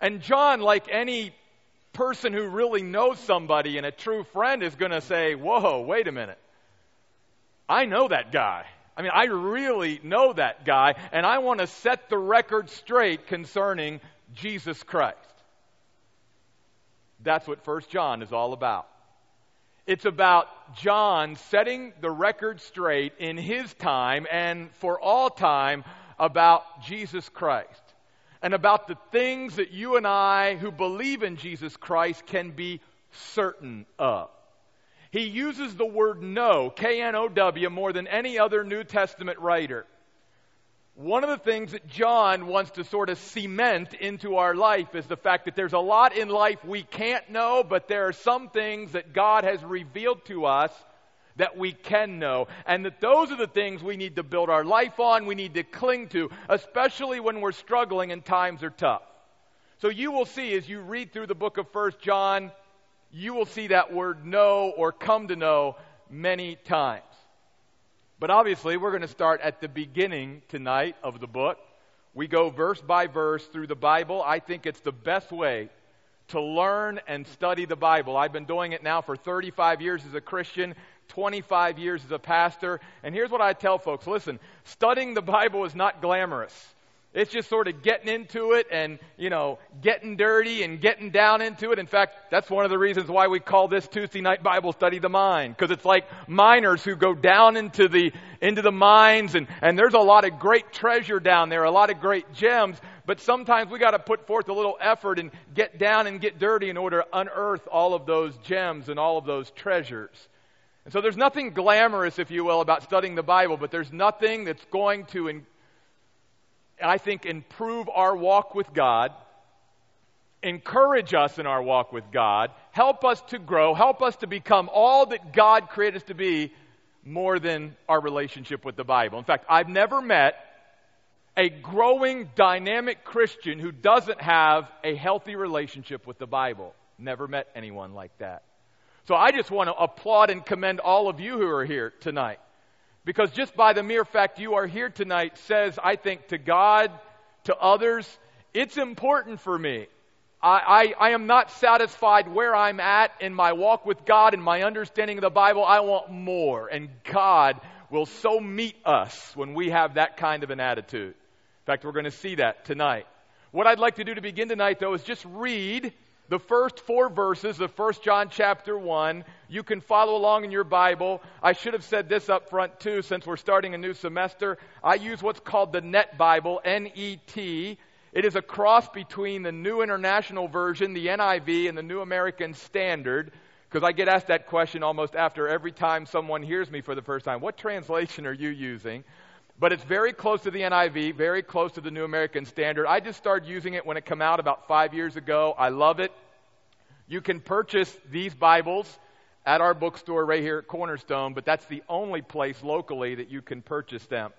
And John, like any person who really knows somebody and a true friend, is going to say, Whoa, wait a minute. I know that guy. I mean, I really know that guy, and I want to set the record straight concerning Jesus Christ. That's what First John is all about. It's about John setting the record straight in his time and for all time about Jesus Christ and about the things that you and I who believe in Jesus Christ can be certain of. He uses the word know, K N O W, more than any other New Testament writer. One of the things that John wants to sort of cement into our life is the fact that there's a lot in life we can't know, but there are some things that God has revealed to us that we can know. And that those are the things we need to build our life on, we need to cling to, especially when we're struggling and times are tough. So you will see as you read through the book of First John, you will see that word know or come to know many times. But obviously, we're going to start at the beginning tonight of the book. We go verse by verse through the Bible. I think it's the best way to learn and study the Bible. I've been doing it now for 35 years as a Christian, 25 years as a pastor. And here's what I tell folks listen, studying the Bible is not glamorous. It's just sort of getting into it and, you know, getting dirty and getting down into it. In fact, that's one of the reasons why we call this Tuesday night Bible study the Mine. Because it's like miners who go down into the, into the mines and, and there's a lot of great treasure down there, a lot of great gems. But sometimes we got to put forth a little effort and get down and get dirty in order to unearth all of those gems and all of those treasures. And so there's nothing glamorous, if you will, about studying the Bible, but there's nothing that's going to I think, improve our walk with God, encourage us in our walk with God, help us to grow, help us to become all that God created us to be more than our relationship with the Bible. In fact, I've never met a growing, dynamic Christian who doesn't have a healthy relationship with the Bible. Never met anyone like that. So I just want to applaud and commend all of you who are here tonight. Because just by the mere fact you are here tonight says, I think, to God, to others, it's important for me. I, I, I, am not satisfied where I'm at in my walk with God and my understanding of the Bible. I want more. And God will so meet us when we have that kind of an attitude. In fact, we're going to see that tonight. What I'd like to do to begin tonight, though, is just read the first four verses of 1 John chapter 1. You can follow along in your Bible. I should have said this up front too, since we're starting a new semester. I use what's called the Net Bible, N E T. It is a cross between the New International Version, the NIV, and the New American Standard. Because I get asked that question almost after every time someone hears me for the first time. What translation are you using? But it's very close to the NIV, very close to the New American Standard. I just started using it when it came out about five years ago. I love it. You can purchase these Bibles at our bookstore right here at Cornerstone, but that's the only place locally that you can purchase them.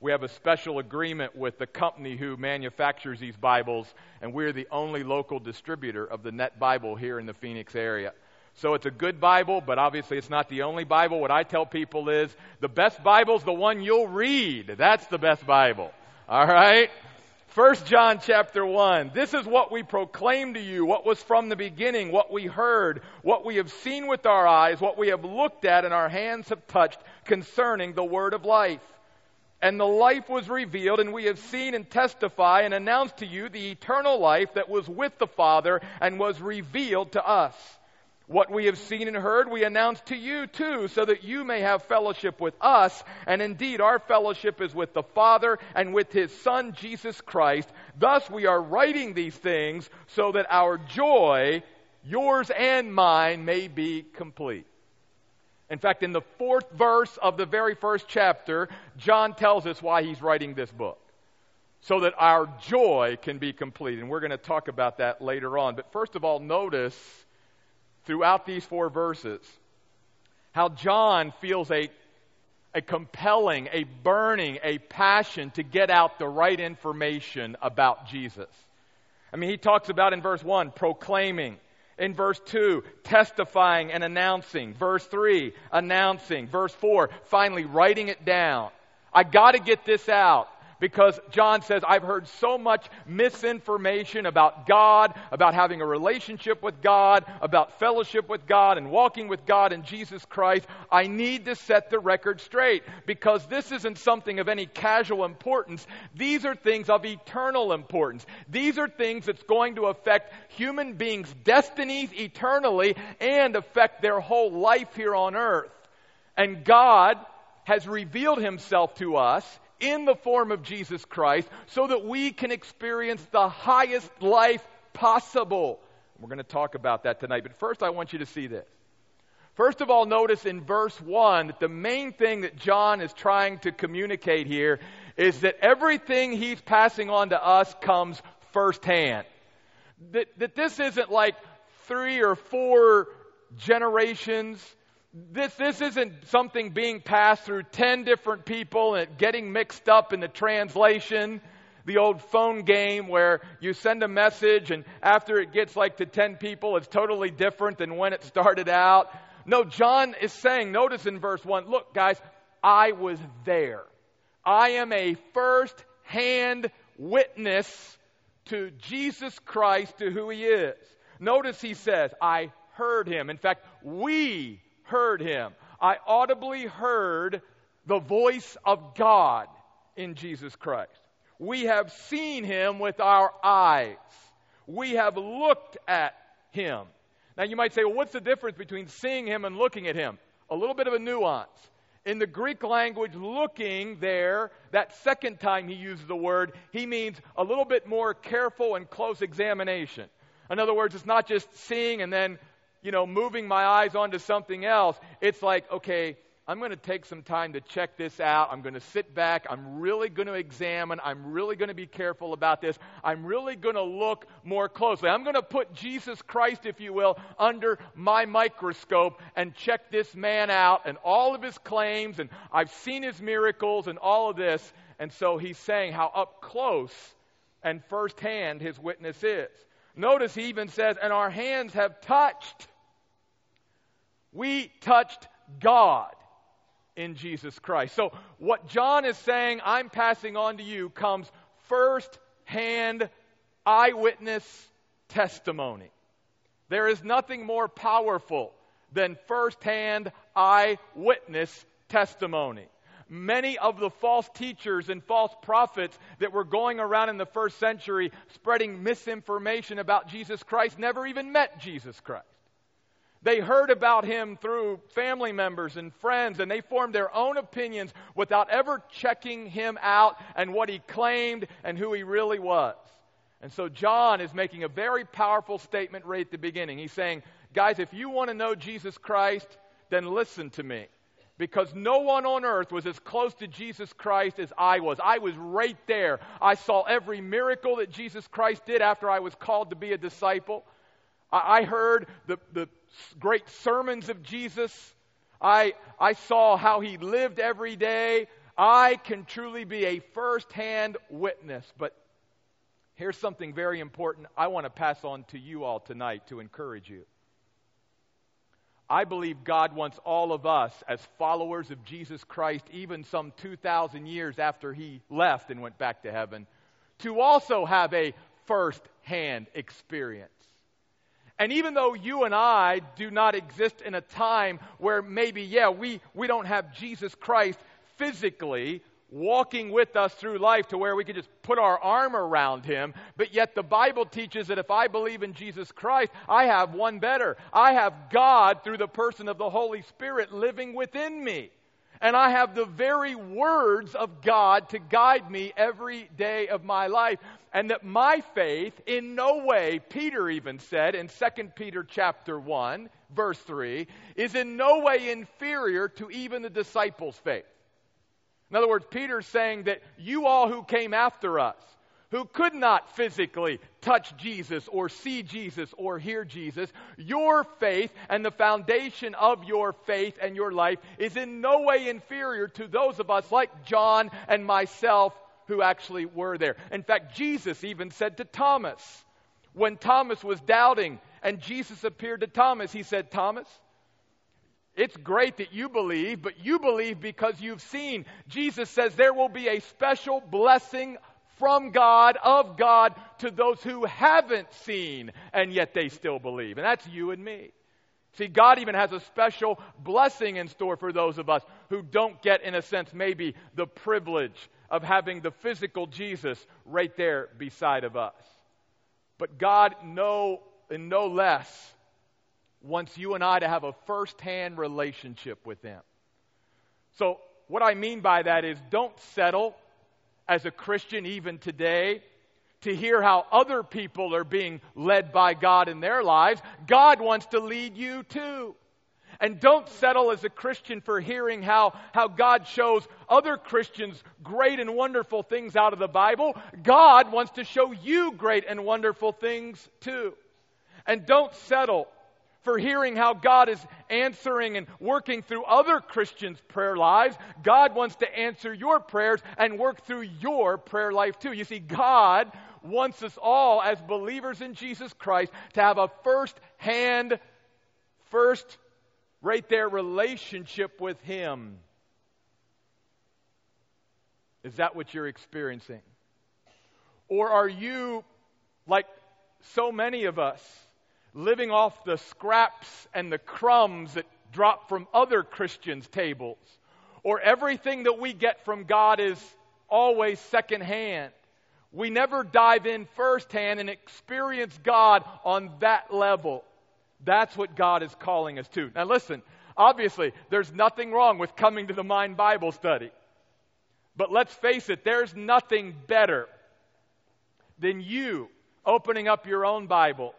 We have a special agreement with the company who manufactures these Bibles, and we're the only local distributor of the Net Bible here in the Phoenix area. So it's a good Bible, but obviously it's not the only Bible. What I tell people is the best Bible's the one you'll read. That's the best Bible. All right? First John chapter 1. This is what we proclaim to you, what was from the beginning, what we heard, what we have seen with our eyes, what we have looked at and our hands have touched concerning the word of life. And the life was revealed, and we have seen and testify and announced to you the eternal life that was with the Father and was revealed to us. What we have seen and heard, we announce to you too, so that you may have fellowship with us. And indeed, our fellowship is with the Father and with His Son, Jesus Christ. Thus, we are writing these things so that our joy, yours and mine, may be complete. In fact, in the fourth verse of the very first chapter, John tells us why he's writing this book. So that our joy can be complete. And we're going to talk about that later on. But first of all, notice throughout these four verses how John feels a, a compelling, a burning, a passion to get out the right information about Jesus. I mean, he talks about in verse 1 proclaiming. In verse 2, testifying and announcing. Verse 3, announcing. Verse 4, finally writing it down. I got to get this out Because John says, I've heard so much misinformation about God, about having a relationship with God, about fellowship with God, and walking with God and Jesus Christ. I need to set the record straight because this isn't something of any casual importance. These are things of eternal importance. These are things that's going to affect human beings' destinies eternally and affect their whole life here on earth. And God has revealed himself to us in the form of Jesus Christ so that we can experience the highest life possible. We're going to talk about that tonight, but first I want you to see this. First of all, notice in verse 1 that the main thing that John is trying to communicate here is that everything he's passing on to us comes firsthand. That, that this isn't like three or four generations this, this isn't something being passed through 10 different people and getting mixed up in the translation. The old phone game where you send a message and after it gets like to 10 people, it's totally different than when it started out. No, John is saying, notice in verse 1, look, guys, I was there. I am a first hand witness to Jesus Christ, to who he is. Notice he says, I heard him. In fact, we heard him. I audibly heard the voice of God in Jesus Christ. We have seen him with our eyes. We have looked at him. Now you might say, well, what's the difference between seeing him and looking at him? A little bit of a nuance. In the Greek language, looking there, that second time he uses the word, he means a little bit more careful and close examination. In other words, it's not just seeing and then you know, moving my eyes onto something else. It's like, okay, I'm going to take some time to check this out. I'm going to sit back. I'm really going to examine. I'm really going to be careful about this. I'm really going to look more closely. I'm going to put Jesus Christ, if you will, under my microscope and check this man out and all of his claims. And I've seen his miracles and all of this. And so he's saying how up close and firsthand his witness is. Notice he even says, and our hands have touched. We touched God in Jesus Christ. So, what John is saying, I'm passing on to you, comes first hand eyewitness testimony. There is nothing more powerful than first hand eyewitness testimony many of the false teachers and false prophets that were going around in the first century spreading misinformation about Jesus Christ never even met Jesus Christ. They heard about him through family members and friends, and they formed their own opinions without ever checking him out and what he claimed and who he really was. And so John is making a very powerful statement right at the beginning. He's saying, Guys, if you want to know Jesus Christ, then listen to me because no one on earth was as close to Jesus Christ as I was. I was right there. I saw every miracle that Jesus Christ did after I was called to be a disciple. I heard the, the great sermons of Jesus. I, I saw how he lived every day. I can truly be a first-hand witness. But here's something very important I want to pass on to you all tonight to encourage you. I believe God wants all of us, as followers of Jesus Christ, even some 2,000 years after he left and went back to heaven, to also have a first hand experience. And even though you and I do not exist in a time where maybe, yeah, we, we don't have Jesus Christ physically, walking with us through life to where we can just put our arm around him. But yet the Bible teaches that if I believe in Jesus Christ, I have one better. I have God through the person of the Holy Spirit living within me. And I have the very words of God to guide me every day of my life. And that my faith in no way, Peter even said in 2 Peter chapter 1, verse 3, is in no way inferior to even the disciples' faith. In other words, Peter's saying that you all who came after us, who could not physically touch Jesus or see Jesus or hear Jesus, your faith and the foundation of your faith and your life is in no way inferior to those of us like John and myself who actually were there. In fact, Jesus even said to Thomas, when Thomas was doubting and Jesus appeared to Thomas, he said, Thomas, It's great that you believe, but you believe because you've seen. Jesus says there will be a special blessing from God, of God, to those who haven't seen, and yet they still believe. And that's you and me. See, God even has a special blessing in store for those of us who don't get, in a sense, maybe the privilege of having the physical Jesus right there beside of us. But God, no, and no less, wants you and I to have a first hand relationship with Him. So, what I mean by that is don't settle as a Christian even today to hear how other people are being led by God in their lives. God wants to lead you too. And don't settle as a Christian for hearing how, how God shows other Christians great and wonderful things out of the Bible. God wants to show you great and wonderful things too. And don't settle for hearing how God is answering and working through other Christians' prayer lives. God wants to answer your prayers and work through your prayer life too. You see, God wants us all as believers in Jesus Christ to have a first hand, first right there relationship with Him. Is that what you're experiencing? Or are you, like so many of us, living off the scraps and the crumbs that drop from other Christians' tables? Or everything that we get from God is always secondhand? We never dive in firsthand and experience God on that level. That's what God is calling us to. Now, listen, obviously, there's nothing wrong with coming to the Mine Bible study. But let's face it, there's nothing better than you opening up your own Bible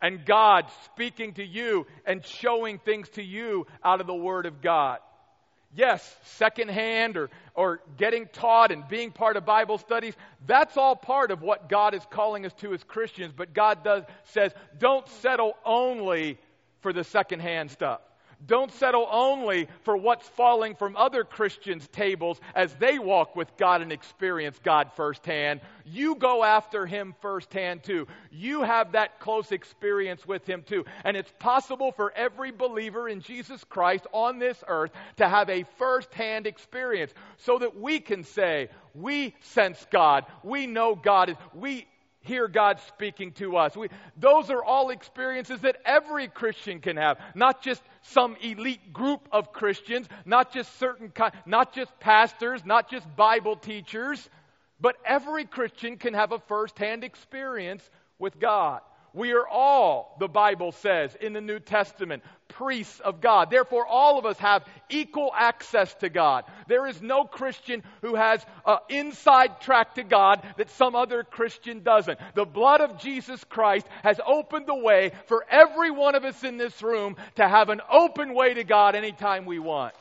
and God speaking to you and showing things to you out of the Word of God. Yes, secondhand or, or getting taught and being part of Bible studies, that's all part of what God is calling us to as Christians. But God does, says, don't settle only for the secondhand stuff. Don't settle only for what's falling from other Christians' tables as they walk with God and experience God firsthand. You go after Him firsthand too. You have that close experience with Him too. And it's possible for every believer in Jesus Christ on this earth to have a firsthand experience so that we can say, we sense God, we know God, we hear God speaking to us. We, those are all experiences that every Christian can have, not just some elite group of Christians, not just certain, kind, not just pastors, not just Bible teachers, but every Christian can have a first-hand experience with God. We are all, the Bible says in the New Testament, priests of God. Therefore, all of us have equal access to God. There is no Christian who has an inside track to God that some other Christian doesn't. The blood of Jesus Christ has opened the way for every one of us in this room to have an open way to God anytime we want.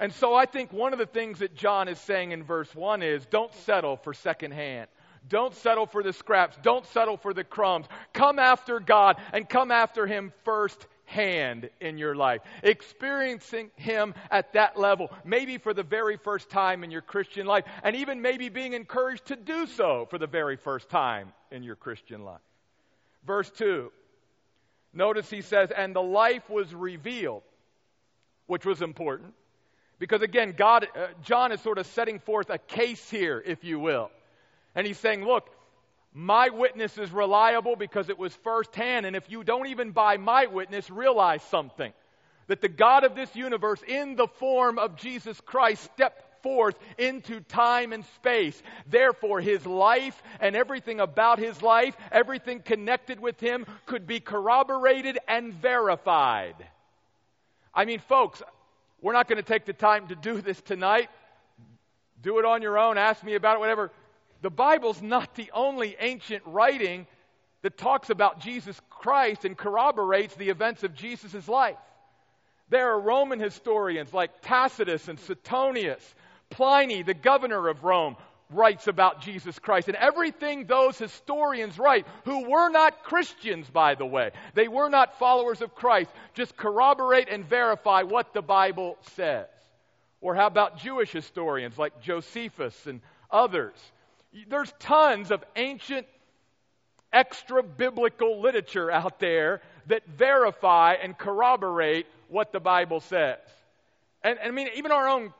And so I think one of the things that John is saying in verse 1 is don't settle for secondhand. Don't settle for the scraps. Don't settle for the crumbs. Come after God and come after Him first hand in your life. Experiencing Him at that level, maybe for the very first time in your Christian life, and even maybe being encouraged to do so for the very first time in your Christian life. Verse 2. Notice he says, and the life was revealed, which was important. Because again, God, uh, John is sort of setting forth a case here, if you will. And he's saying, look, my witness is reliable because it was firsthand. And if you don't even buy my witness, realize something that the God of this universe, in the form of Jesus Christ, stepped forth into time and space. Therefore, his life and everything about his life, everything connected with him, could be corroborated and verified. I mean, folks, we're not going to take the time to do this tonight. Do it on your own. Ask me about it, whatever. The Bible's not the only ancient writing that talks about Jesus Christ and corroborates the events of Jesus' life. There are Roman historians like Tacitus and Suetonius, Pliny, the governor of Rome, writes about Jesus Christ. And everything those historians write, who were not Christians, by the way, they were not followers of Christ, just corroborate and verify what the Bible says. Or how about Jewish historians like Josephus and others? There's tons of ancient extra biblical literature out there that verify and corroborate what the Bible says. And, and I mean, even our own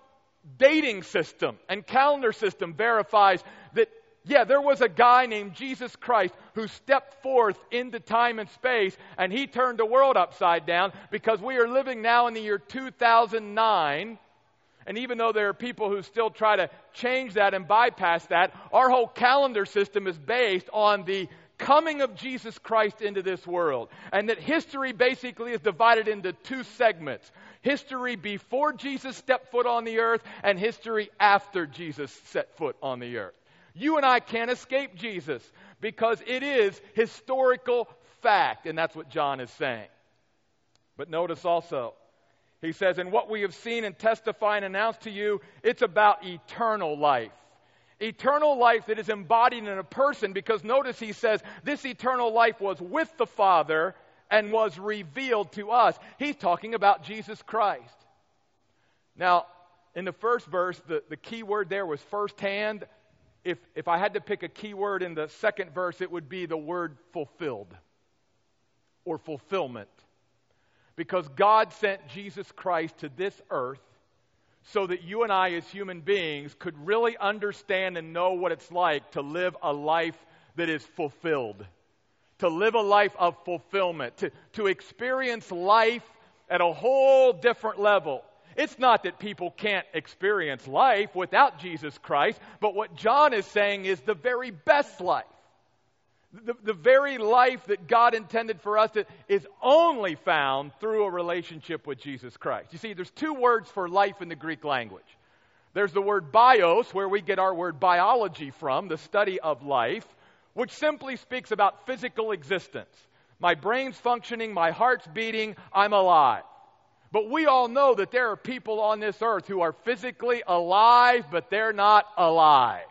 dating system and calendar system verifies that, yeah, there was a guy named Jesus Christ who stepped forth into time and space and he turned the world upside down because we are living now in the year 2009. And even though there are people who still try to change that and bypass that, our whole calendar system is based on the coming of Jesus Christ into this world. And that history basically is divided into two segments history before Jesus stepped foot on the earth, and history after Jesus set foot on the earth. You and I can't escape Jesus because it is historical fact, and that's what John is saying. But notice also, he says, And what we have seen and testify and announce to you, it's about eternal life eternal life that is embodied in a person because notice he says this eternal life was with the Father and was revealed to us. He's talking about Jesus Christ. Now, in the first verse, the, the key word there was firsthand. If, if I had to pick a key word in the second verse, it would be the word fulfilled or fulfillment. Because God sent Jesus Christ to this earth so that you and I, as human beings, could really understand and know what it's like to live a life that is fulfilled, to live a life of fulfillment, to, to experience life at a whole different level. It's not that people can't experience life without Jesus Christ, but what John is saying is the very best life. The, the very life that God intended for us to, is only found through a relationship with Jesus Christ. You see, there's two words for life in the Greek language. There's the word bios, where we get our word biology from, the study of life, which simply speaks about physical existence. My brain's functioning, my heart's beating, I'm alive. But we all know that there are people on this earth who are physically alive, but they're not alive.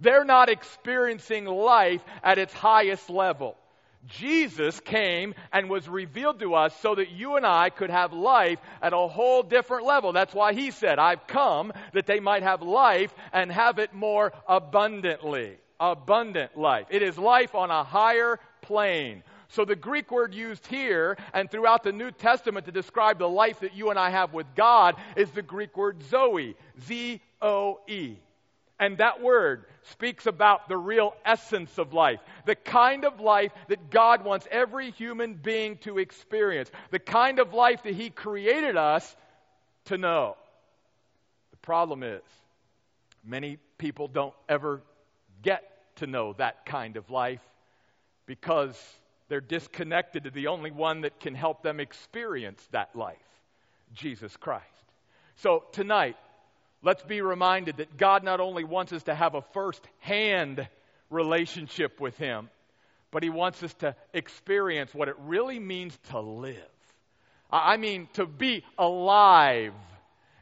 They're not experiencing life at its highest level. Jesus came and was revealed to us so that you and I could have life at a whole different level. That's why he said, I've come that they might have life and have it more abundantly. Abundant life. It is life on a higher plane. So the Greek word used here and throughout the New Testament to describe the life that you and I have with God is the Greek word zoe. Z O E. And that word speaks about the real essence of life, the kind of life that God wants every human being to experience, the kind of life that He created us to know. The problem is, many people don't ever get to know that kind of life because they're disconnected to the only one that can help them experience that life Jesus Christ. So tonight, let's be reminded that God not only wants us to have a first hand relationship with Him, but He wants us to experience what it really means to live. I mean, to be alive.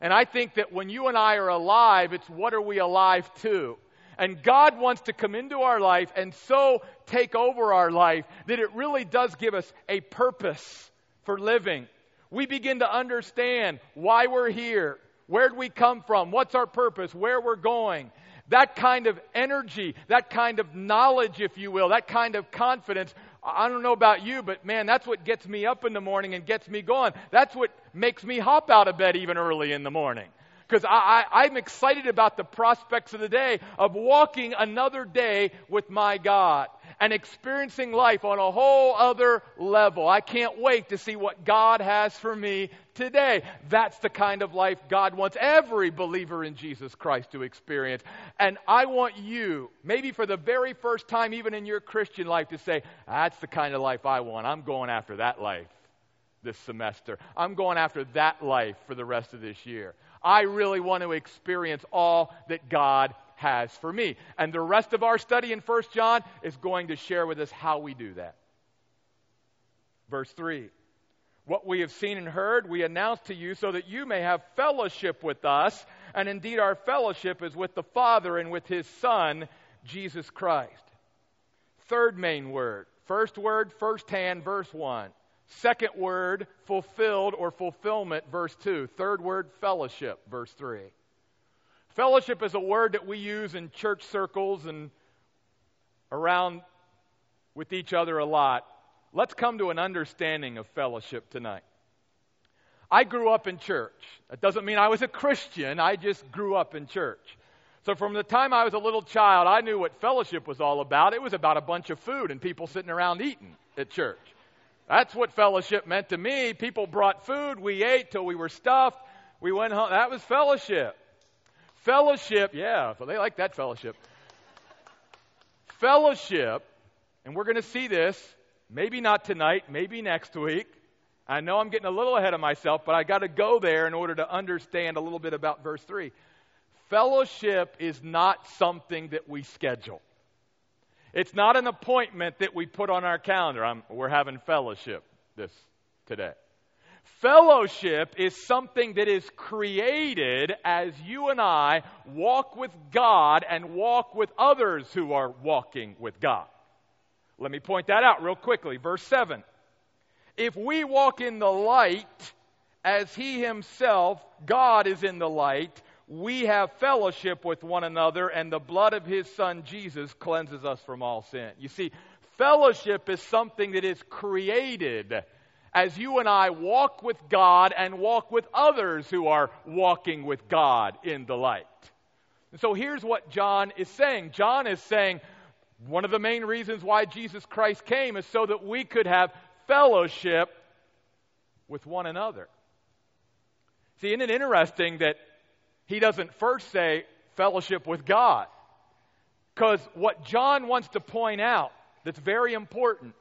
And I think that when you and I are alive, it's what are we alive to? And God wants to come into our life and so take over our life that it really does give us a purpose for living. We begin to understand why we're here, Where'd we come from? What's our purpose? Where we're going? That kind of energy, that kind of knowledge, if you will, that kind of confidence. I don't know about you, but man, that's what gets me up in the morning and gets me going. That's what makes me hop out of bed even early in the morning because I, I, I'm excited about the prospects of the day of walking another day with my God and experiencing life on a whole other level. I can't wait to see what God has for me today. That's the kind of life God wants every believer in Jesus Christ to experience. And I want you, maybe for the very first time, even in your Christian life, to say, That's the kind of life I want. I'm going after that life this semester. I'm going after that life for the rest of this year. I really want to experience all that God has for me. And the rest of our study in 1 John is going to share with us how we do that. Verse 3 What we have seen and heard, we announce to you so that you may have fellowship with us. And indeed, our fellowship is with the Father and with his Son, Jesus Christ. Third main word. First word, first hand, verse 1. Second word, fulfilled or fulfillment, verse 2. Third word, fellowship, verse 3. Fellowship is a word that we use in church circles and around with each other a lot, let's come to an understanding of fellowship tonight. I grew up in church. That doesn't mean I was a Christian, I just grew up in church. So from the time I was a little child, I knew what fellowship was all about. It was about a bunch of food and people sitting around eating at church. That's what fellowship meant to me. People brought food, we ate till we were stuffed, we went home. That was fellowship. Fellowship, yeah, so they like that fellowship. fellowship, and we're going to see this, maybe not tonight, maybe next week. I know I'm getting a little ahead of myself, but I got to go there in order to understand a little bit about verse 3. Fellowship is not something that we schedule. It's not an appointment that we put on our calendar. I'm, we're having fellowship this today. Fellowship is something that is created as you and I walk with God and walk with others who are walking with God. Let me point that out real quickly. Verse 7. If we walk in the light as He Himself, God, is in the light, we have fellowship with one another, and the blood of His Son Jesus cleanses us from all sin. You see, fellowship is something that is created as you and I walk with God and walk with others who are walking with God in the light. And so here's what John is saying John is saying, one of the main reasons why Jesus Christ came is so that we could have fellowship with one another. See, isn't it interesting that he doesn't first say fellowship with God? Because what John wants to point out that's very important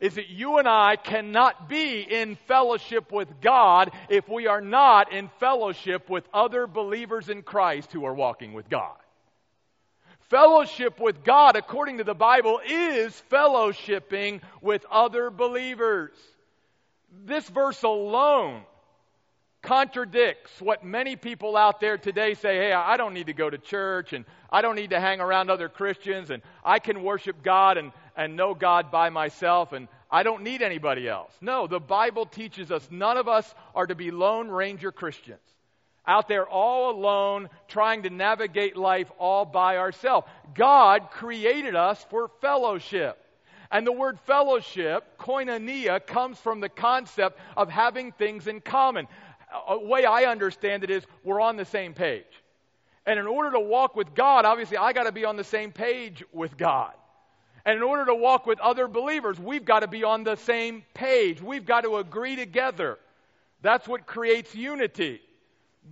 is that you and I cannot be in fellowship with God if we are not in fellowship with other believers in Christ who are walking with God. Fellowship with God, according to the Bible, is fellowshipping with other believers. This verse alone contradicts what many people out there today say hey, I don't need to go to church and I don't need to hang around other Christians and I can worship God and, and know God by myself and I don't need anybody else. No, the Bible teaches us none of us are to be Lone Ranger Christians out there all alone, trying to navigate life all by ourselves. God created us for fellowship. And the word fellowship, koinonia, comes from the concept of having things in common. A way I understand it is we're on the same page. And in order to walk with God, obviously, I got to be on the same page with God. And in order to walk with other believers, we've got to be on the same page. We've got to agree together. That's what creates unity.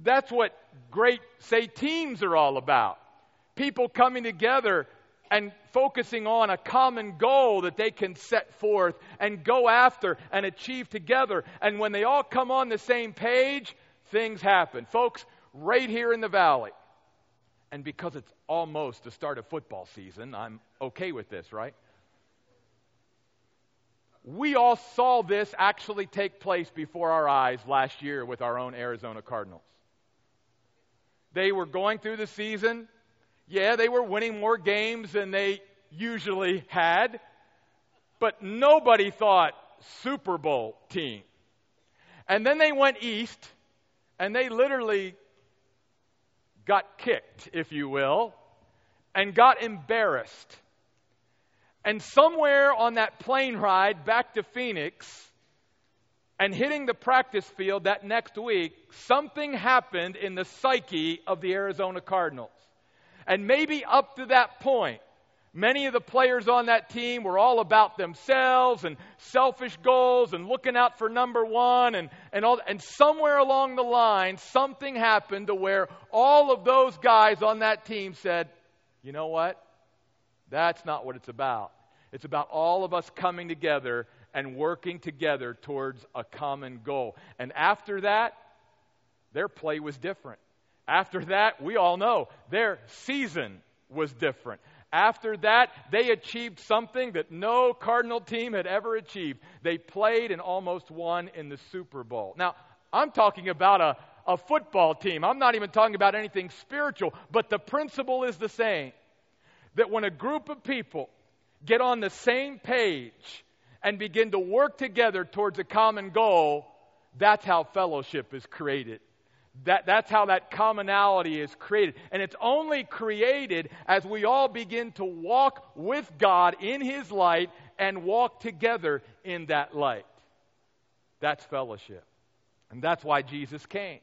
That's what great, say, teams are all about. People coming together and focusing on a common goal that they can set forth and go after and achieve together. And when they all come on the same page, things happen. Folks, right here in the valley, and because it's almost the start of football season, I'm okay with this, right? We all saw this actually take place before our eyes last year with our own Arizona Cardinals. They were going through the season. Yeah, they were winning more games than they usually had. But nobody thought Super Bowl team. And then they went east, and they literally got kicked, if you will, and got embarrassed. And somewhere on that plane ride back to Phoenix, and hitting the practice field that next week, something happened in the psyche of the Arizona Cardinals. And maybe up to that point, many of the players on that team were all about themselves and selfish goals and looking out for number one and, and all and somewhere along the line something happened to where all of those guys on that team said, you know what? That's not what it's about. It's about all of us coming together and working together towards a common goal. And after that, their play was different. After that, we all know their season was different. After that, they achieved something that no Cardinal team had ever achieved. They played and almost won in the Super Bowl. Now, I'm talking about a, a football team. I'm not even talking about anything spiritual, but the principle is the same. That when a group of people get on the same page and begin to work together towards a common goal, that's how fellowship is created. That, that's how that commonality is created. And it's only created as we all begin to walk with God in His light and walk together in that light. That's fellowship. And that's why Jesus came.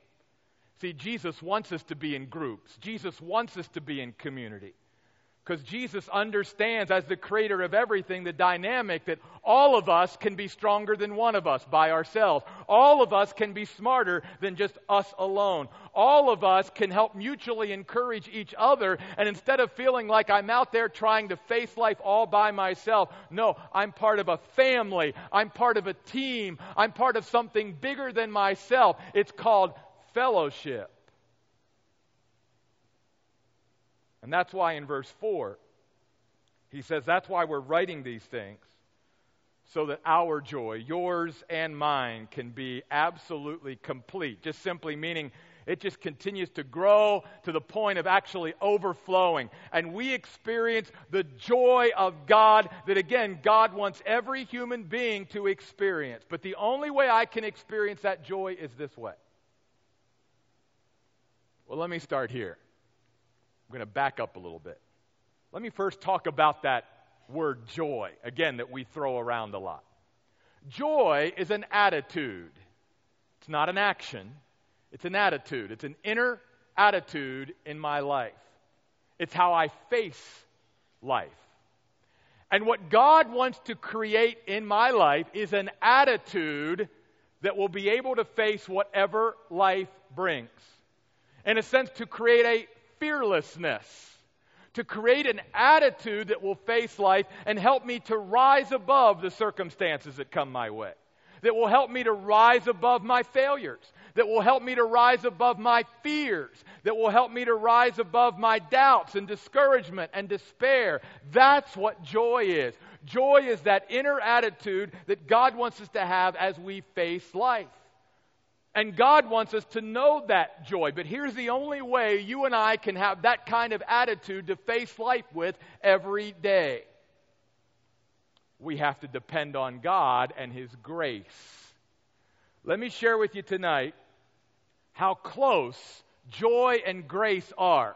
See, Jesus wants us to be in groups, Jesus wants us to be in community. Because Jesus understands, as the creator of everything, the dynamic that all of us can be stronger than one of us by ourselves. All of us can be smarter than just us alone. All of us can help mutually encourage each other. And instead of feeling like I'm out there trying to face life all by myself, no, I'm part of a family. I'm part of a team. I'm part of something bigger than myself. It's called fellowship. And that's why in verse 4, he says, That's why we're writing these things, so that our joy, yours and mine, can be absolutely complete. Just simply meaning it just continues to grow to the point of actually overflowing. And we experience the joy of God that, again, God wants every human being to experience. But the only way I can experience that joy is this way. Well, let me start here. I'm going to back up a little bit. Let me first talk about that word joy, again, that we throw around a lot. Joy is an attitude, it's not an action, it's an attitude. It's an inner attitude in my life. It's how I face life. And what God wants to create in my life is an attitude that will be able to face whatever life brings. In a sense, to create a fearlessness, to create an attitude that will face life and help me to rise above the circumstances that come my way, that will help me to rise above my failures, that will help me to rise above my fears, that will help me to rise above my doubts and discouragement and despair. That's what joy is. Joy is that inner attitude that God wants us to have as we face life. And God wants us to know that joy. But here's the only way you and I can have that kind of attitude to face life with every day we have to depend on God and His grace. Let me share with you tonight how close joy and grace are.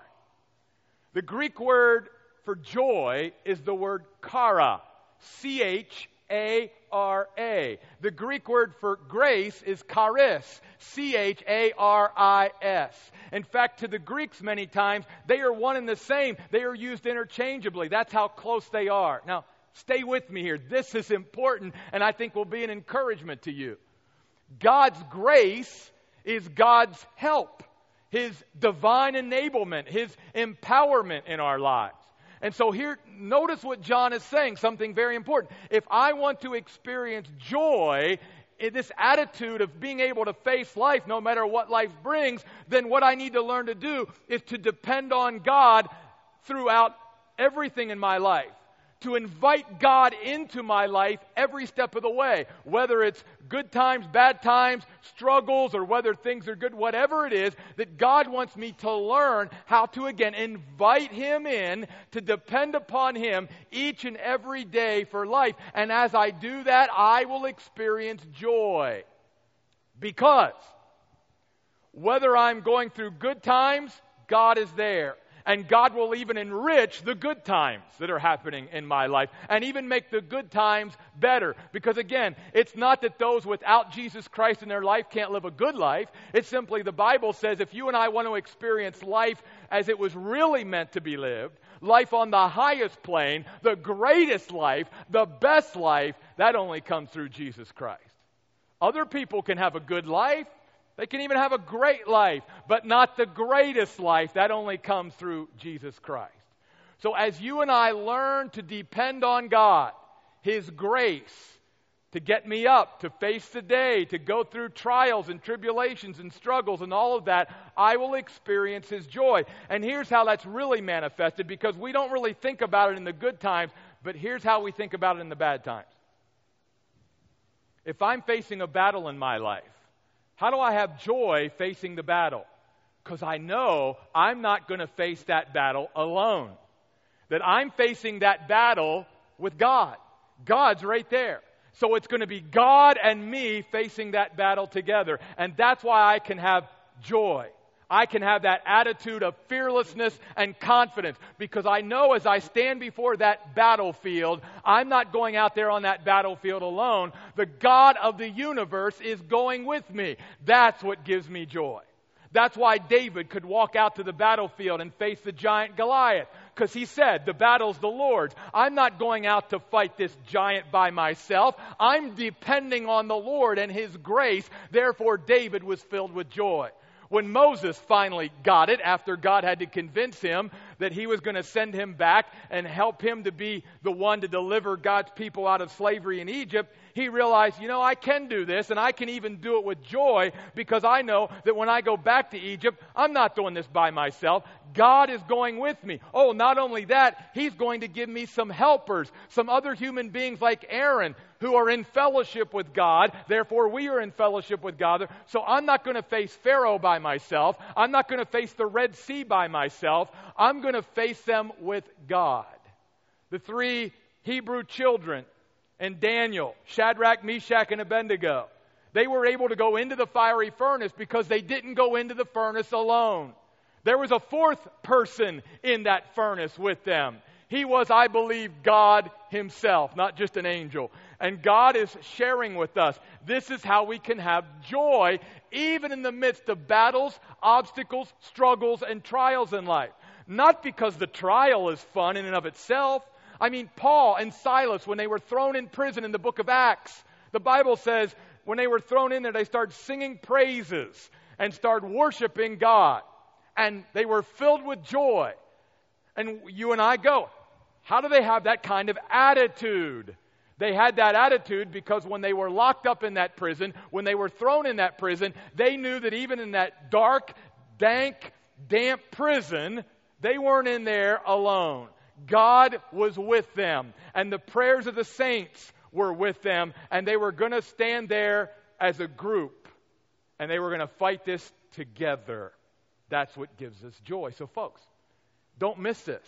The Greek word for joy is the word chara, C H A R A. The Greek word for grace is charis, C H A R I S. In fact, to the Greeks, many times, they are one and the same. They are used interchangeably. That's how close they are. Now, stay with me here. This is important, and I think will be an encouragement to you. God's grace is God's help, His divine enablement, His empowerment in our lives. And so here, notice what John is saying, something very important. If I want to experience joy, in this attitude of being able to face life no matter what life brings, then what I need to learn to do is to depend on God throughout everything in my life to invite God into my life every step of the way, whether it's good times, bad times, struggles, or whether things are good, whatever it is, that God wants me to learn how to again invite Him in, to depend upon Him each and every day for life. And as I do that, I will experience joy. Because whether I'm going through good times, God is there. And God will even enrich the good times that are happening in my life and even make the good times better. Because again, it's not that those without Jesus Christ in their life can't live a good life. It's simply the Bible says if you and I want to experience life as it was really meant to be lived, life on the highest plane, the greatest life, the best life, that only comes through Jesus Christ. Other people can have a good life. They can even have a great life, but not the greatest life. That only comes through Jesus Christ. So as you and I learn to depend on God, His grace, to get me up, to face the day, to go through trials and tribulations and struggles and all of that, I will experience His joy. And here's how that's really manifested because we don't really think about it in the good times, but here's how we think about it in the bad times. If I'm facing a battle in my life, how do I have joy facing the battle? Because I know I'm not going to face that battle alone. That I'm facing that battle with God. God's right there. So it's going to be God and me facing that battle together. And that's why I can have joy. I can have that attitude of fearlessness and confidence because I know as I stand before that battlefield, I'm not going out there on that battlefield alone. The God of the universe is going with me. That's what gives me joy. That's why David could walk out to the battlefield and face the giant Goliath because he said, The battle's the Lord's. I'm not going out to fight this giant by myself. I'm depending on the Lord and his grace. Therefore, David was filled with joy. When Moses finally got it, after God had to convince him that he was going to send him back and help him to be the one to deliver God's people out of slavery in Egypt, he realized, you know, I can do this and I can even do it with joy because I know that when I go back to Egypt, I'm not doing this by myself. God is going with me. Oh, not only that, He's going to give me some helpers, some other human beings like Aaron who are in fellowship with God. Therefore, we are in fellowship with God. So I'm not going to face Pharaoh by myself. I'm not going to face the Red Sea by myself. I'm going to face them with God. The three Hebrew children and Daniel, Shadrach, Meshach, and Abednego. They were able to go into the fiery furnace because they didn't go into the furnace alone. There was a fourth person in that furnace with them. He was, I believe, God Himself, not just an angel. And God is sharing with us this is how we can have joy even in the midst of battles, obstacles, struggles, and trials in life. Not because the trial is fun in and of itself, I mean, Paul and Silas, when they were thrown in prison in the book of Acts, the Bible says when they were thrown in there, they started singing praises and started worshiping God. And they were filled with joy. And you and I go, how do they have that kind of attitude? They had that attitude because when they were locked up in that prison, when they were thrown in that prison, they knew that even in that dark, dank, damp prison, they weren't in there alone. God was with them, and the prayers of the saints were with them, and they were going to stand there as a group, and they were going to fight this together. That's what gives us joy. So, folks, don't miss this.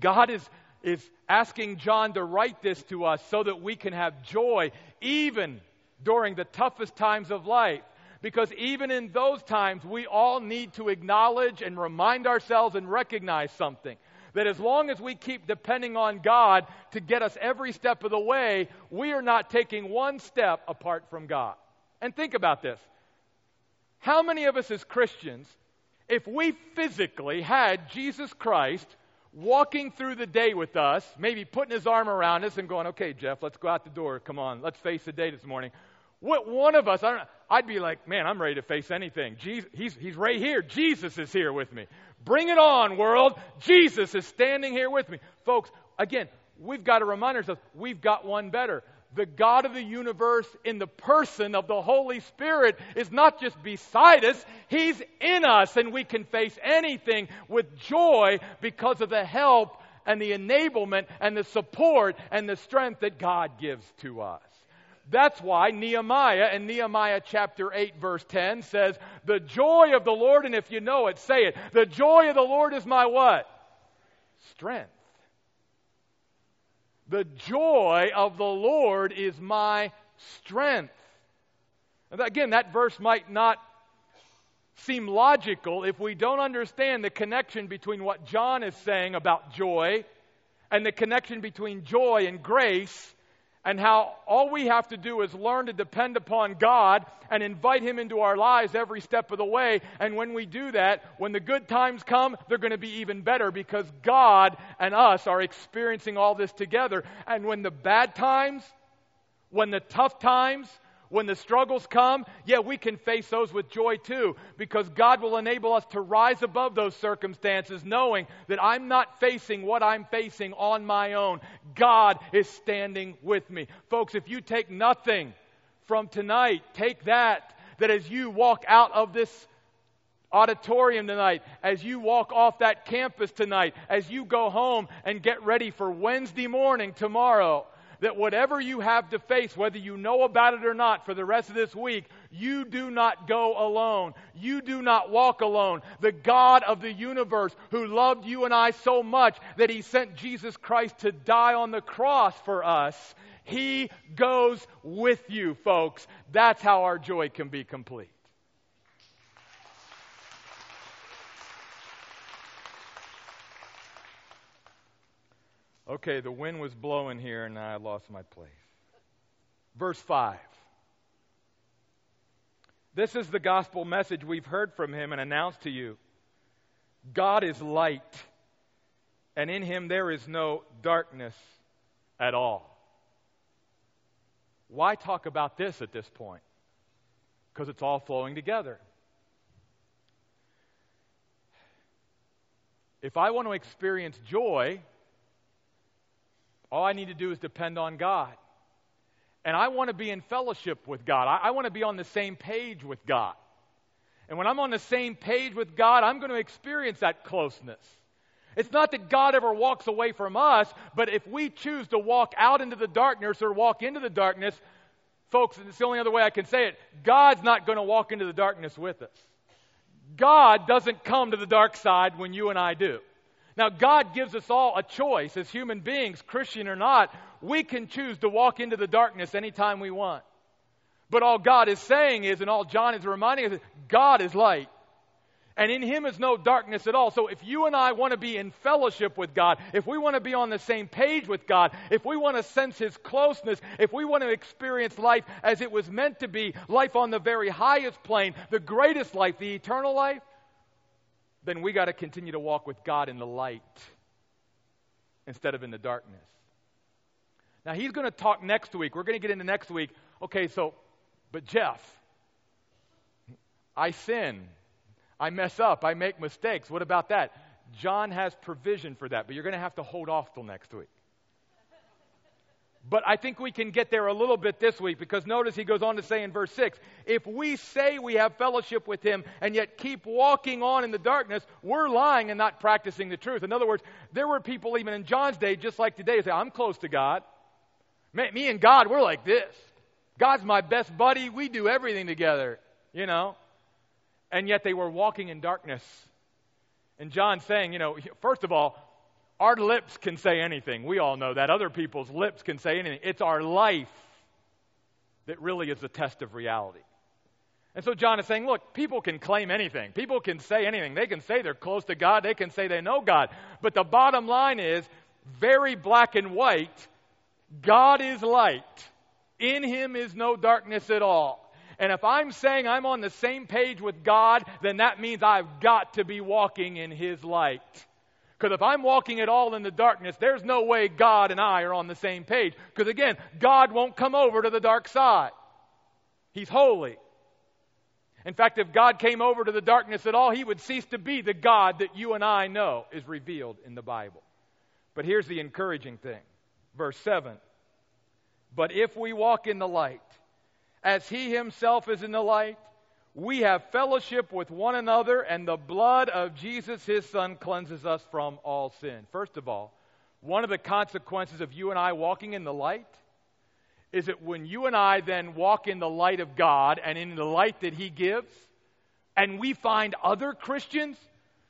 God is, is asking John to write this to us so that we can have joy even during the toughest times of life. Because even in those times, we all need to acknowledge and remind ourselves and recognize something that as long as we keep depending on God to get us every step of the way, we are not taking one step apart from God. And think about this. How many of us as Christians, if we physically had Jesus Christ walking through the day with us, maybe putting his arm around us and going, okay, Jeff, let's go out the door. Come on, let's face the day this morning. What one of us, I don't, I'd be like, man, I'm ready to face anything. Jesus, he's, he's right here. Jesus is here with me. Bring it on, world. Jesus is standing here with me. Folks, again, we've got to remind ourselves we've got one better. The God of the universe, in the person of the Holy Spirit, is not just beside us, He's in us, and we can face anything with joy because of the help and the enablement and the support and the strength that God gives to us. That's why Nehemiah in Nehemiah chapter 8 verse 10 says, "The joy of the Lord and if you know it, say it. The joy of the Lord is my what? Strength. The joy of the Lord is my strength." And again, that verse might not seem logical if we don't understand the connection between what John is saying about joy and the connection between joy and grace and how all we have to do is learn to depend upon God and invite Him into our lives every step of the way. And when we do that, when the good times come, they're going to be even better because God and us are experiencing all this together. And when the bad times, when the tough times, when the struggles come, yeah, we can face those with joy too, because God will enable us to rise above those circumstances, knowing that I'm not facing what I'm facing on my own. God is standing with me. Folks, if you take nothing from tonight, take that, that as you walk out of this auditorium tonight, as you walk off that campus tonight, as you go home and get ready for Wednesday morning tomorrow, that whatever you have to face, whether you know about it or not for the rest of this week, you do not go alone. You do not walk alone. The God of the universe who loved you and I so much that he sent Jesus Christ to die on the cross for us, he goes with you, folks. That's how our joy can be complete. Okay, the wind was blowing here and I lost my place. Verse 5. This is the gospel message we've heard from him and announced to you. God is light, and in him there is no darkness at all. Why talk about this at this point? Because it's all flowing together. If I want to experience joy, all I need to do is depend on God. And I want to be in fellowship with God. I, I, want to be on the same page with God. And when I'm on the same page with God, I'm going to experience that closeness. It's not that God ever walks away from us, but if we choose to walk out into the darkness or walk into the darkness, folks, it's the only other way I can say it God's not going to walk into the darkness with us. God doesn't come to the dark side when you and I do. Now, God gives us all a choice as human beings, Christian or not. We can choose to walk into the darkness anytime we want. But all God is saying is, and all John is reminding us, is God is light. And in him is no darkness at all. So if you and I want to be in fellowship with God, if we want to be on the same page with God, if we want to sense his closeness, if we want to experience life as it was meant to be, life on the very highest plane, the greatest life, the eternal life, then we got to continue to walk with God in the light instead of in the darkness. Now, he's going to talk next week. We're going to get into next week. Okay, so, but Jeff, I sin. I mess up. I make mistakes. What about that? John has provision for that, but you're going to have to hold off till next week. But I think we can get there a little bit this week because notice he goes on to say in verse 6 if we say we have fellowship with him and yet keep walking on in the darkness, we're lying and not practicing the truth. In other words, there were people even in John's day, just like today, who say, I'm close to God. Me and God, we're like this. God's my best buddy. We do everything together, you know. And yet they were walking in darkness. And John's saying, you know, first of all, our lips can say anything. We all know that. Other people's lips can say anything. It's our life that really is the test of reality. And so John is saying, look, people can claim anything. People can say anything. They can say they're close to God. They can say they know God. But the bottom line is very black and white God is light. In him is no darkness at all. And if I'm saying I'm on the same page with God, then that means I've got to be walking in his light. Because if I'm walking at all in the darkness, there's no way God and I are on the same page. Because again, God won't come over to the dark side. He's holy. In fact, if God came over to the darkness at all, he would cease to be the God that you and I know is revealed in the Bible. But here's the encouraging thing. Verse 7 But if we walk in the light, as he himself is in the light, we have fellowship with one another, and the blood of Jesus, his son, cleanses us from all sin. First of all, one of the consequences of you and I walking in the light is that when you and I then walk in the light of God and in the light that he gives, and we find other Christians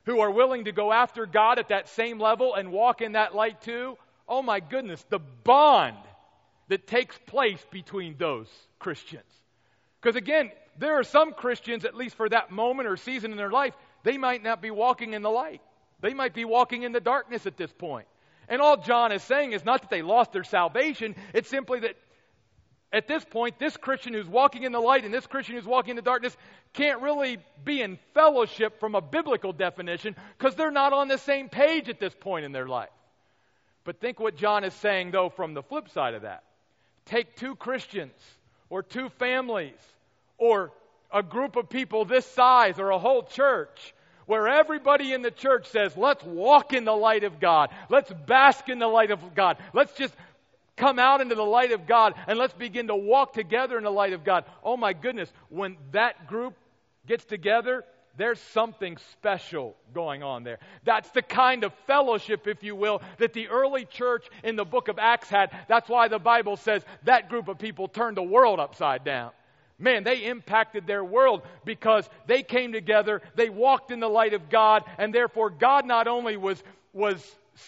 who are willing to go after God at that same level and walk in that light too, oh my goodness, the bond that takes place between those Christians. Because again, there are some Christians, at least for that moment or season in their life, they might not be walking in the light. They might be walking in the darkness at this point. And all John is saying is not that they lost their salvation, it's simply that at this point, this Christian who's walking in the light and this Christian who's walking in the darkness can't really be in fellowship from a biblical definition because they're not on the same page at this point in their life. But think what John is saying, though, from the flip side of that. Take two Christians or two families or a group of people this size or a whole church where everybody in the church says, let's walk in the light of God. Let's bask in the light of God. Let's just come out into the light of God and let's begin to walk together in the light of God. Oh my goodness, when that group gets together, there's something special going on there. That's the kind of fellowship, if you will, that the early church in the book of Acts had. That's why the Bible says that group of people turned the world upside down. Man, they impacted their world because they came together, they walked in the light of God, and therefore God not only was, was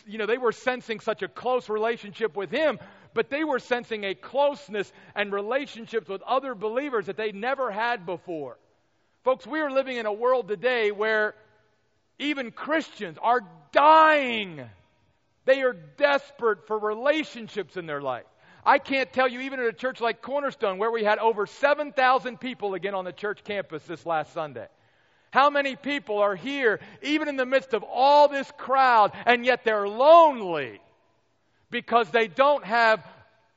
you know, they were sensing such a close relationship with Him, but they were sensing a closeness and relationships with other believers that they never had before. Folks, we are living in a world today where even Christians are dying They are desperate for relationships in their life. I can't tell you, even at a church like Cornerstone, where we had over 7,000 people again on the church campus this last Sunday. How many people are here, even in the midst of all this crowd, and yet they're lonely because they don't have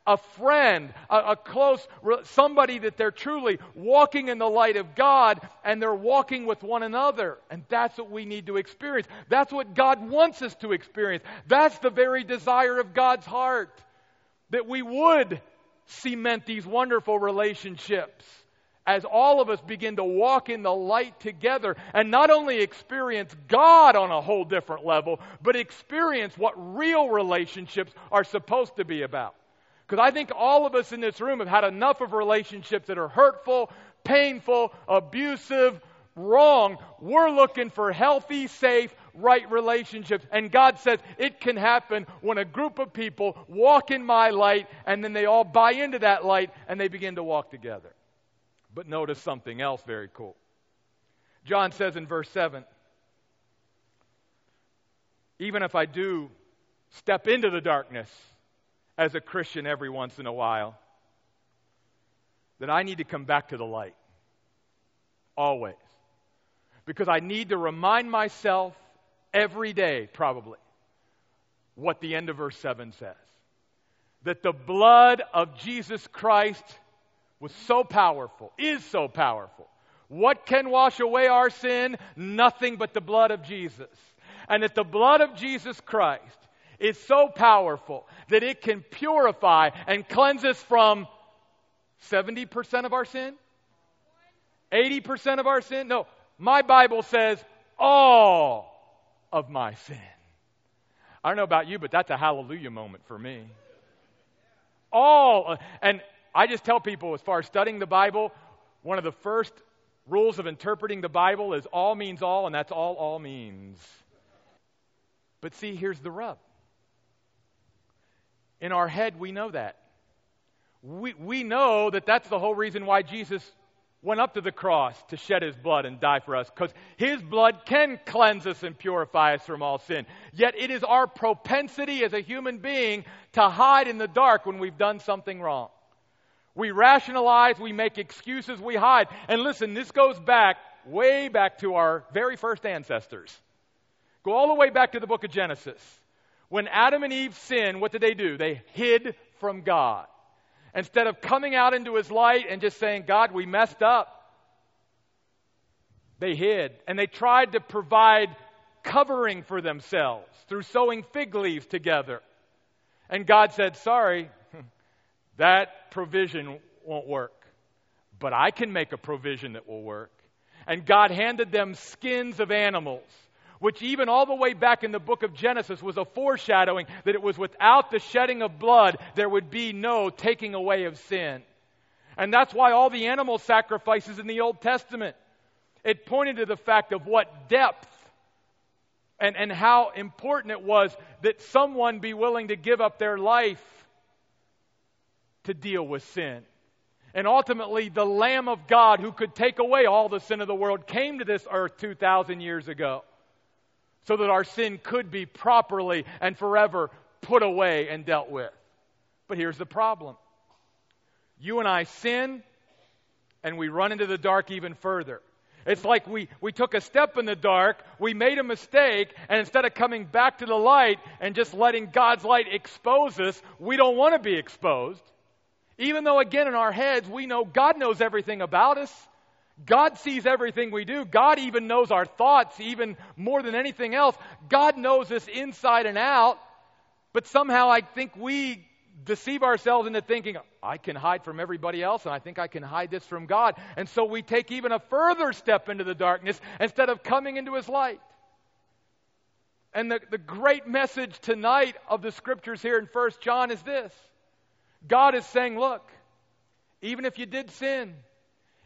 a friend, a, a, close, somebody that they're truly walking in the light of God and they're walking with one another. And that's what we need to experience. That's what God wants us to experience. That's the very desire of God's heart. That we would cement these wonderful relationships as all of us begin to walk in the light together and not only experience God on a whole different level, but experience what real relationships are supposed to be about. Because I think all of us in this room have had enough of relationships that are hurtful, painful, abusive, wrong. We're looking for healthy, safe, right relationships. And God says it can happen when a group of people walk in my light and then they all buy into that light and they begin to walk together. But notice something else very cool. John says in verse 7 Even if I do step into the darkness, as a Christian every once in a while that I need to come back to the light. Always. Because I need to remind myself every day, probably, what the end of verse 7 says. That the blood of Jesus Christ was so powerful, is so powerful. What can wash away our sin? Nothing but the blood of Jesus. And that the blood of Jesus Christ is so powerful that it can purify and cleanse us from 70% of our sin? 80% of our sin? No, my Bible says all of my sin. I don't know about you, but that's a hallelujah moment for me. All, and I just tell people as far as studying the Bible, one of the first rules of interpreting the Bible is all means all, and that's all all means. But see, here's the rub in our head, we know that. We, we know that that's the whole reason why Jesus went up to the cross to shed his blood and die for us, because his blood can cleanse us and purify us from all sin. Yet it is our propensity as a human being to hide in the dark when we've done something wrong. We rationalize, we make excuses, we hide. And listen, this goes back, way back to our very first ancestors. Go all the way back to the book of Genesis. When Adam and Eve sinned, what did they do? They hid from God. Instead of coming out into his light and just saying, God, we messed up, they hid. And they tried to provide covering for themselves through sewing fig leaves together. And God said, Sorry, that provision won't work. But I can make a provision that will work. And God handed them skins of animals which even all the way back in the book of Genesis was a foreshadowing that it was without the shedding of blood, there would be no taking away of sin. And that's why all the animal sacrifices in the Old Testament, it pointed to the fact of what depth and, and how important it was that someone be willing to give up their life to deal with sin. And ultimately, the Lamb of God who could take away all the sin of the world came to this earth 2,000 years ago so that our sin could be properly and forever put away and dealt with. But here's the problem you and I sin, and we run into the dark even further. It's like we, we took a step in the dark, we made a mistake, and instead of coming back to the light and just letting God's light expose us, we don't want to be exposed. Even though, again, in our heads, we know God knows everything about us. God sees everything we do. God even knows our thoughts, even more than anything else. God knows us inside and out. But somehow I think we deceive ourselves into thinking, I can hide from everybody else, and I think I can hide this from God. And so we take even a further step into the darkness instead of coming into His light. And the, the great message tonight of the scriptures here in 1 John is this God is saying, Look, even if you did sin,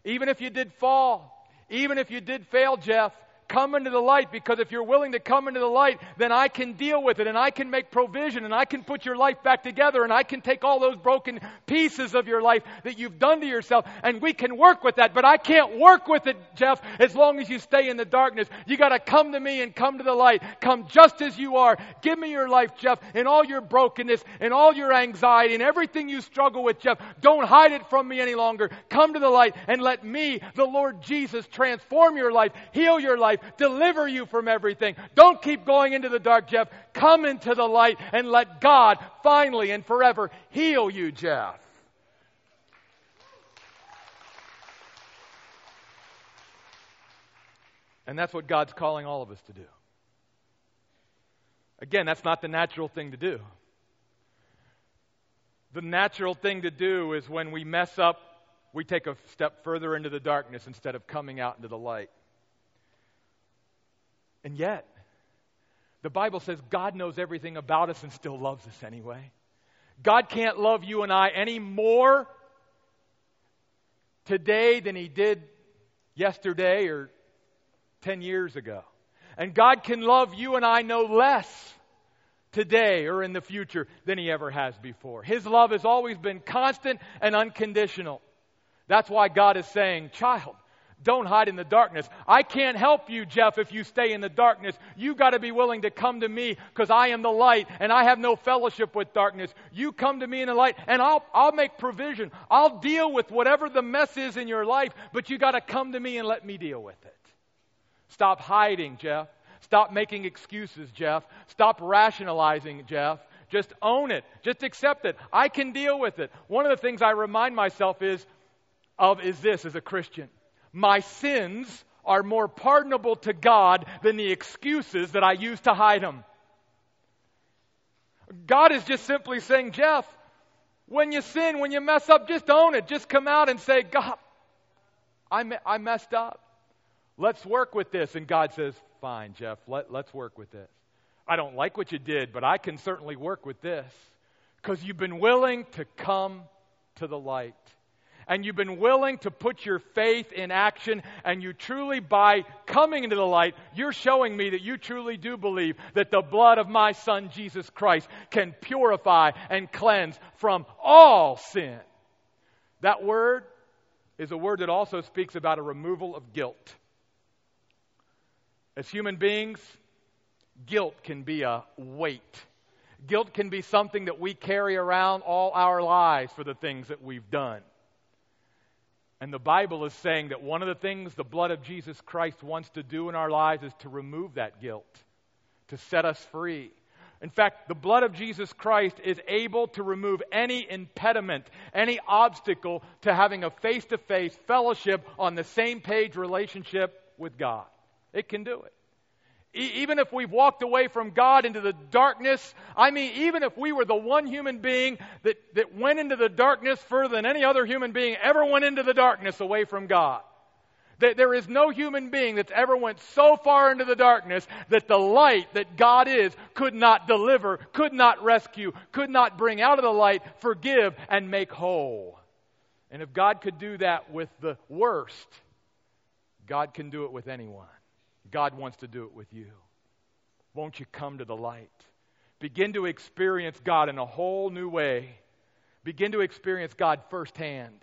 even if you did fall, even if you did fail, Jeff, Come into the light because if you're willing to come into the light, then I can deal with it and I can make provision and I can put your life back together and I can take all those broken pieces of your life that you've done to yourself and we can work with that. But I can't work with it, Jeff, as long as you stay in the darkness. You got to come to me and come to the light. Come just as you are. Give me your life, Jeff, in all your brokenness, in all your anxiety, and everything you struggle with, Jeff. Don't hide it from me any longer. Come to the light and let me, the Lord Jesus, transform your life, heal your life, deliver you from everything. Don't keep going into the dark, Jeff. Come into the light and let God finally and forever heal you, Jeff. And that's what God's calling all of us to do. Again, that's not the natural thing to do. The natural thing to do is when we mess up, we take a step further into the darkness instead of coming out into the light. And yet, the Bible says God knows everything about us and still loves us anyway. God can't love you and I any more today than He did yesterday or 10 years ago. And God can love you and I no less today or in the future than He ever has before. His love has always been constant and unconditional. That's why God is saying, Child, don't hide in the darkness. I can't help you, Jeff, if you stay in the darkness. You got to be willing to come to me because I am the light and I have no fellowship with darkness. You come to me in the light and I'll, I'll make provision. I'll deal with whatever the mess is in your life, but you got to come to me and let me deal with it. Stop hiding, Jeff. Stop making excuses, Jeff. Stop rationalizing, Jeff. Just own it. Just accept it. I can deal with it. One of the things I remind myself is of is this as a Christian. My sins are more pardonable to God than the excuses that I use to hide them. God is just simply saying, Jeff, when you sin, when you mess up, just own it. Just come out and say, God, I, me- I messed up. Let's work with this. And God says, Fine, Jeff, let, let's work with this. I don't like what you did, but I can certainly work with this because you've been willing to come to the light. And you've been willing to put your faith in action, and you truly, by coming into the light, you're showing me that you truly do believe that the blood of my Son, Jesus Christ, can purify and cleanse from all sin. That word is a word that also speaks about a removal of guilt. As human beings, guilt can be a weight. Guilt can be something that we carry around all our lives for the things that we've done. And the Bible is saying that one of the things the blood of Jesus Christ wants to do in our lives is to remove that guilt, to set us free. In fact, the blood of Jesus Christ is able to remove any impediment, any obstacle to having a face to face fellowship on the same page relationship with God. It can do it. E- even if we've walked away from God into the darkness, I mean, even if we were the one human being that, that went into the darkness further than any other human being ever went into the darkness away from God. That there is no human being that's ever went so far into the darkness that the light that God is could not deliver, could not rescue, could not bring out of the light, forgive, and make whole. And if God could do that with the worst, God can do it with anyone. God wants to do it with you. Won't you come to the light? Begin to experience God in a whole new way. Begin to experience God firsthand.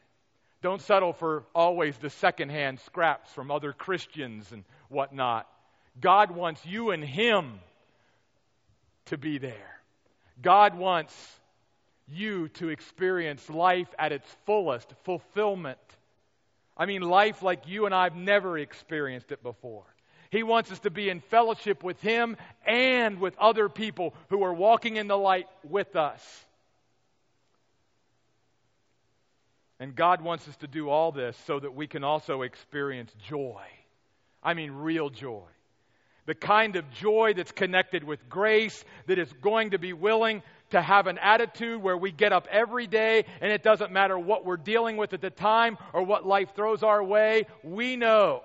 Don't settle for always the secondhand scraps from other Christians and whatnot. God wants you and Him to be there. God wants you to experience life at its fullest, fulfillment. I mean, life like you and I've never experienced it before. He wants us to be in fellowship with Him and with other people who are walking in the light with us. And God wants us to do all this so that we can also experience joy. I mean, real joy. The kind of joy that's connected with grace, that is going to be willing to have an attitude where we get up every day and it doesn't matter what we're dealing with at the time or what life throws our way. We know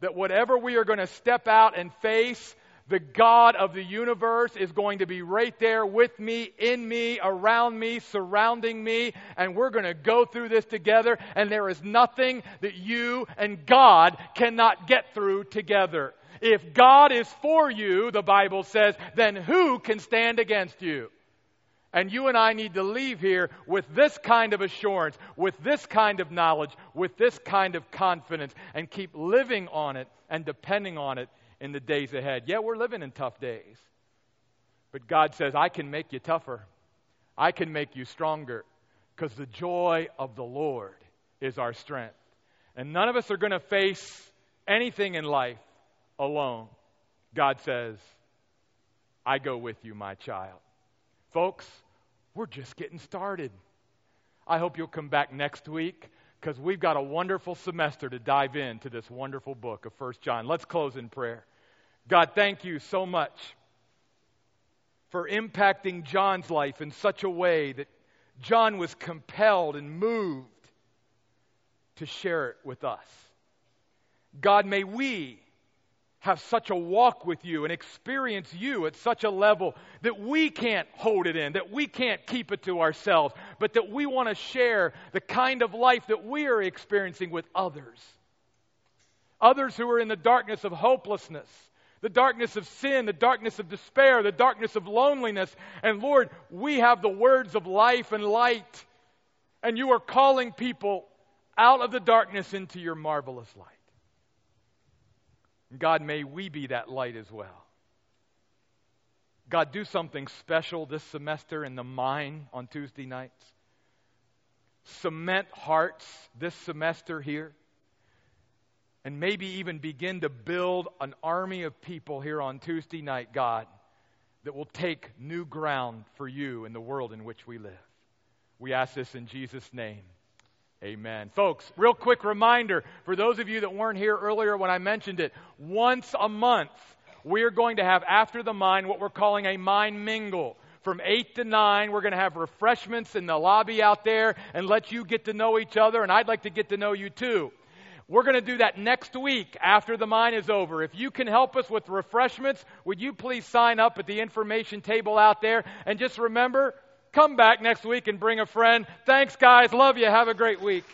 that whatever we are going to step out and face, the God of the universe is going to be right there with me, in me, around me, surrounding me, and we're going to go through this together, and there is nothing that you and God cannot get through together. If God is for you, the Bible says, then who can stand against you? And you and I need to leave here with this kind of assurance, with this kind of knowledge, with this kind of confidence, and keep living on it and depending on it in the days ahead. Yeah, we're living in tough days. But God says, I can make you tougher, I can make you stronger, because the joy of the Lord is our strength. And none of us are going to face anything in life alone. God says, I go with you, my child. Folks, we're just getting started. I hope you'll come back next week because we've got a wonderful semester to dive into this wonderful book of First John. Let's close in prayer. God, thank you so much for impacting John's life in such a way that John was compelled and moved to share it with us. God, may we have such a walk with you and experience you at such a level that we can't hold it in, that we can't keep it to ourselves, but that we want to share the kind of life that we are experiencing with others. Others who are in the darkness of hopelessness, the darkness of sin, the darkness of despair, the darkness of loneliness. And Lord, we have the words of life and light, and you are calling people out of the darkness into your marvelous light. God, may we be that light as well. God, do something special this semester in the mine on Tuesday nights. Cement hearts this semester here. And maybe even begin to build an army of people here on Tuesday night, God, that will take new ground for you in the world in which we live. We ask this in Jesus' name. Amen. Folks, real quick reminder for those of you that weren't here earlier when I mentioned it, once a month we are going to have after the mine what we're calling a mine mingle. From 8 to 9, we're going to have refreshments in the lobby out there and let you get to know each other, and I'd like to get to know you too. We're going to do that next week after the mine is over. If you can help us with refreshments, would you please sign up at the information table out there? And just remember, Come back next week and bring a friend. Thanks, guys. Love you. Have a great week.